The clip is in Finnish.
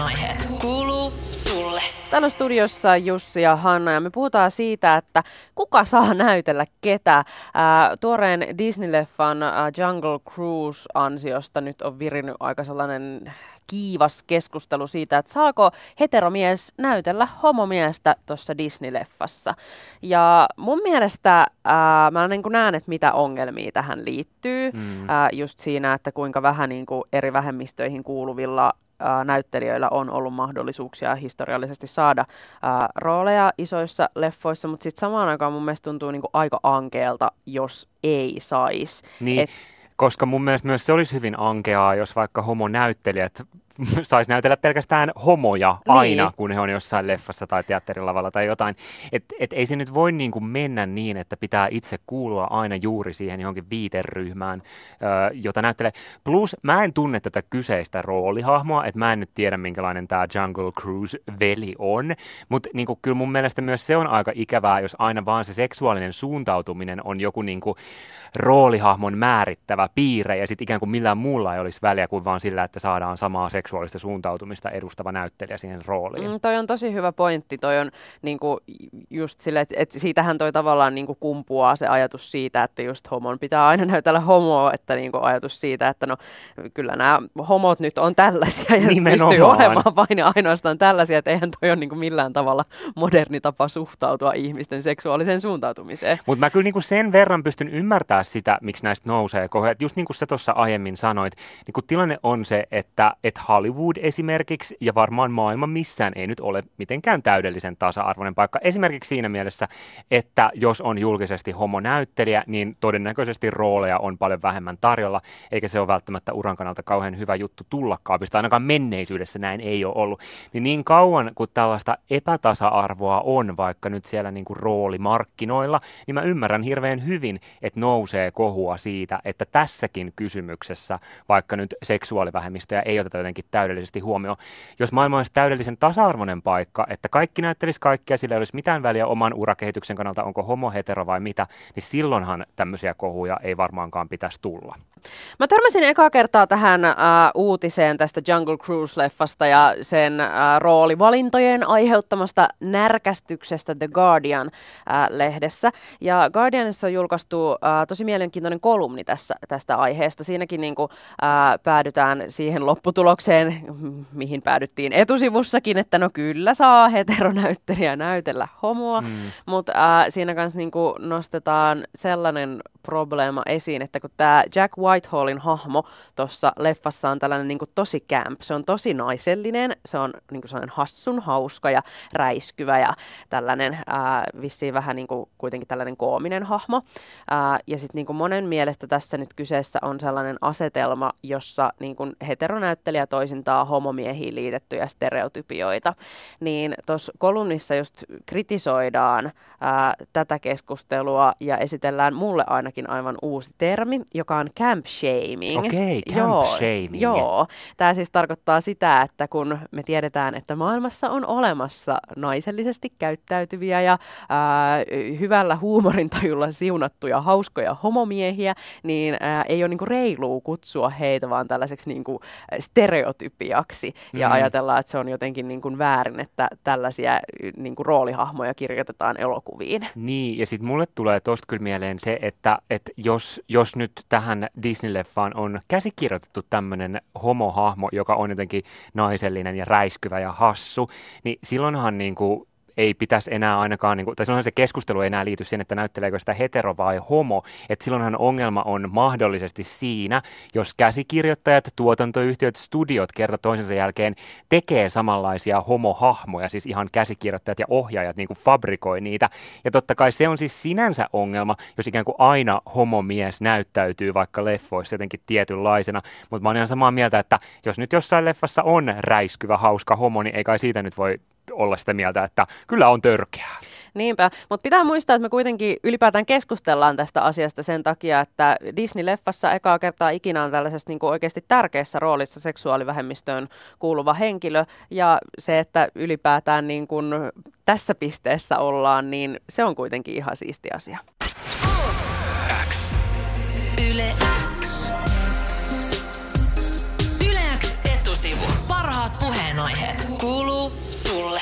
puheenaiheet kuuluu sulle. Täällä studiossa Jussi ja Hanna ja me puhutaan siitä, että kuka saa näytellä ketä. Ää, tuoreen Disney-leffan ää, Jungle Cruise ansiosta nyt on virinnyt aika sellainen kiivas keskustelu siitä, että saako heteromies näytellä homomiestä tuossa Disney-leffassa. Ja mun mielestä ää, mä niin näen, että mitä ongelmia tähän liittyy. Mm. Ää, just siinä, että kuinka vähän niin kuin eri vähemmistöihin kuuluvilla näyttelijöillä on ollut mahdollisuuksia historiallisesti saada ää, rooleja isoissa leffoissa, mutta sitten samaan aikaan mun mielestä tuntuu niinku aika ankeelta, jos ei saisi. Niin. Et, koska mun mielestä myös se olisi hyvin ankeaa, jos vaikka homonäyttelijät saisi näytellä pelkästään homoja aina, niin. kun he on jossain leffassa tai teatterilavalla tai jotain. Et, et ei se nyt voi niin kuin mennä niin, että pitää itse kuulua aina juuri siihen johonkin viiteryhmään, ö, jota näyttelee. Plus mä en tunne tätä kyseistä roolihahmoa, että mä en nyt tiedä minkälainen tämä Jungle Cruise-veli on, mutta niin kuin, kyllä mun mielestä myös se on aika ikävää, jos aina vaan se seksuaalinen suuntautuminen on joku niin kuin, roolihahmon määrittävä piirre ja sitten ikään kuin millään muulla ei olisi väliä kuin vaan sillä, että saadaan samaa seksuaalista suuntautumista edustava näyttelijä siihen rooliin. Mm, toi on tosi hyvä pointti. Toi on niinku, just sille, että et siitähän toi tavallaan niinku kumpuaa se ajatus siitä, että just homon pitää aina näytellä homoa, että niinku ajatus siitä, että no kyllä nämä homot nyt on tällaisia ja Nimenomaan. pystyy olemaan vain ja ainoastaan tällaisia, että eihän toi ole niinku millään tavalla moderni tapa suhtautua ihmisten seksuaaliseen suuntautumiseen. Mutta mä kyllä niinku sen verran pystyn ymmärtämään sitä, miksi näistä nousee. Just niin kuin sä tuossa aiemmin sanoit, niin kun tilanne on se, että, että Hollywood esimerkiksi ja varmaan maailma missään ei nyt ole mitenkään täydellisen tasa-arvoinen paikka. Esimerkiksi siinä mielessä, että jos on julkisesti homonäyttelijä, niin todennäköisesti rooleja on paljon vähemmän tarjolla, eikä se ole välttämättä uran kannalta kauhean hyvä juttu tulla kaapista. Ainakaan menneisyydessä näin ei ole ollut. Niin niin kauan kuin tällaista epätasa-arvoa on vaikka nyt siellä niin kuin roolimarkkinoilla, niin mä ymmärrän hirveän hyvin, että nousee kohua siitä, että tässäkin kysymyksessä, vaikka nyt seksuaalivähemmistöjä ei oteta jotenkin täydellisesti huomioon, jos maailma olisi täydellisen tasa-arvoinen paikka, että kaikki näyttelisi kaikkea, sillä ei olisi mitään väliä oman urakehityksen kannalta, onko homo, hetero vai mitä, niin silloinhan tämmöisiä kohuja ei varmaankaan pitäisi tulla. Mä törmäsin eka kertaa tähän äh, uutiseen tästä Jungle Cruise-leffasta ja sen äh, roolivalintojen aiheuttamasta närkästyksestä The Guardian-lehdessä. Äh, ja Guardianissa on julkaistu äh, tosi mielenkiintoinen kolumni tässä, tästä aiheesta. Siinäkin niin kuin, äh, päädytään siihen lopputulokseen, mihin päädyttiin etusivussakin, että no kyllä saa heteronäyttelijä näytellä homoa, mm. mutta äh, siinä kanssa niin kuin nostetaan sellainen probleema esiin, että kun tämä Jack Whitehallin hahmo tuossa leffassa on tällainen niin kuin tosi camp, se on tosi naisellinen, se on niin kuin sellainen hassun hauska ja räiskyvä ja tällainen ää, vissiin vähän niin kuin kuitenkin tällainen koominen hahmo. Ää, ja sitten niin kuin monen mielestä tässä nyt kyseessä on sellainen asetelma, jossa niin kuin heteronäyttelijä toisintaa homomiehiin liitettyjä stereotypioita. Niin tuossa kolumnissa just kritisoidaan ää, tätä keskustelua ja esitellään mulle ainakin aivan uusi termi, joka on camp shaming. Okei, okay, camp joo, shaming. Joo, tämä siis tarkoittaa sitä, että kun me tiedetään, että maailmassa on olemassa naisellisesti käyttäytyviä ja ää, hyvällä huumorintajulla siunattuja hauskoja homomiehiä, niin ää, ei ole niinku reilua kutsua heitä vaan tällaiseksi niinku stereotypiaksi mm. ja ajatellaan, että se on jotenkin niinku väärin, että tällaisia niinku roolihahmoja kirjoitetaan elokuviin. Niin, ja sitten mulle tulee tosta kyllä mieleen se, että, että jos, jos nyt tähän Disney-leffaan on käsikirjoitettu tämmöinen homohahmo, joka on jotenkin naisellinen ja räiskyvä ja hassu, niin silloinhan niin kuin ei pitäisi enää ainakaan, niin kuin, tai silloinhan se keskustelu ei enää liity siihen, että näytteleekö sitä hetero vai homo, että silloinhan ongelma on mahdollisesti siinä, jos käsikirjoittajat, tuotantoyhtiöt, studiot kerta toisensa jälkeen tekee samanlaisia homohahmoja, siis ihan käsikirjoittajat ja ohjaajat niin kuin fabrikoi niitä, ja totta kai se on siis sinänsä ongelma, jos ikään kuin aina homomies näyttäytyy vaikka leffoissa jotenkin tietynlaisena, mutta mä oon ihan samaa mieltä, että jos nyt jossain leffassa on räiskyvä, hauska homo, niin ei kai siitä nyt voi olla sitä mieltä, että kyllä on törkeää. Niinpä, mutta pitää muistaa, että me kuitenkin ylipäätään keskustellaan tästä asiasta sen takia, että Disney-leffassa ekaa kertaa ikinä on tällaisessa niin kuin oikeasti tärkeässä roolissa seksuaalivähemmistöön kuuluva henkilö, ja se, että ylipäätään niin kuin tässä pisteessä ollaan, niin se on kuitenkin ihan siisti asia. Parhaat puheenaiheet. Kuuluu sulle.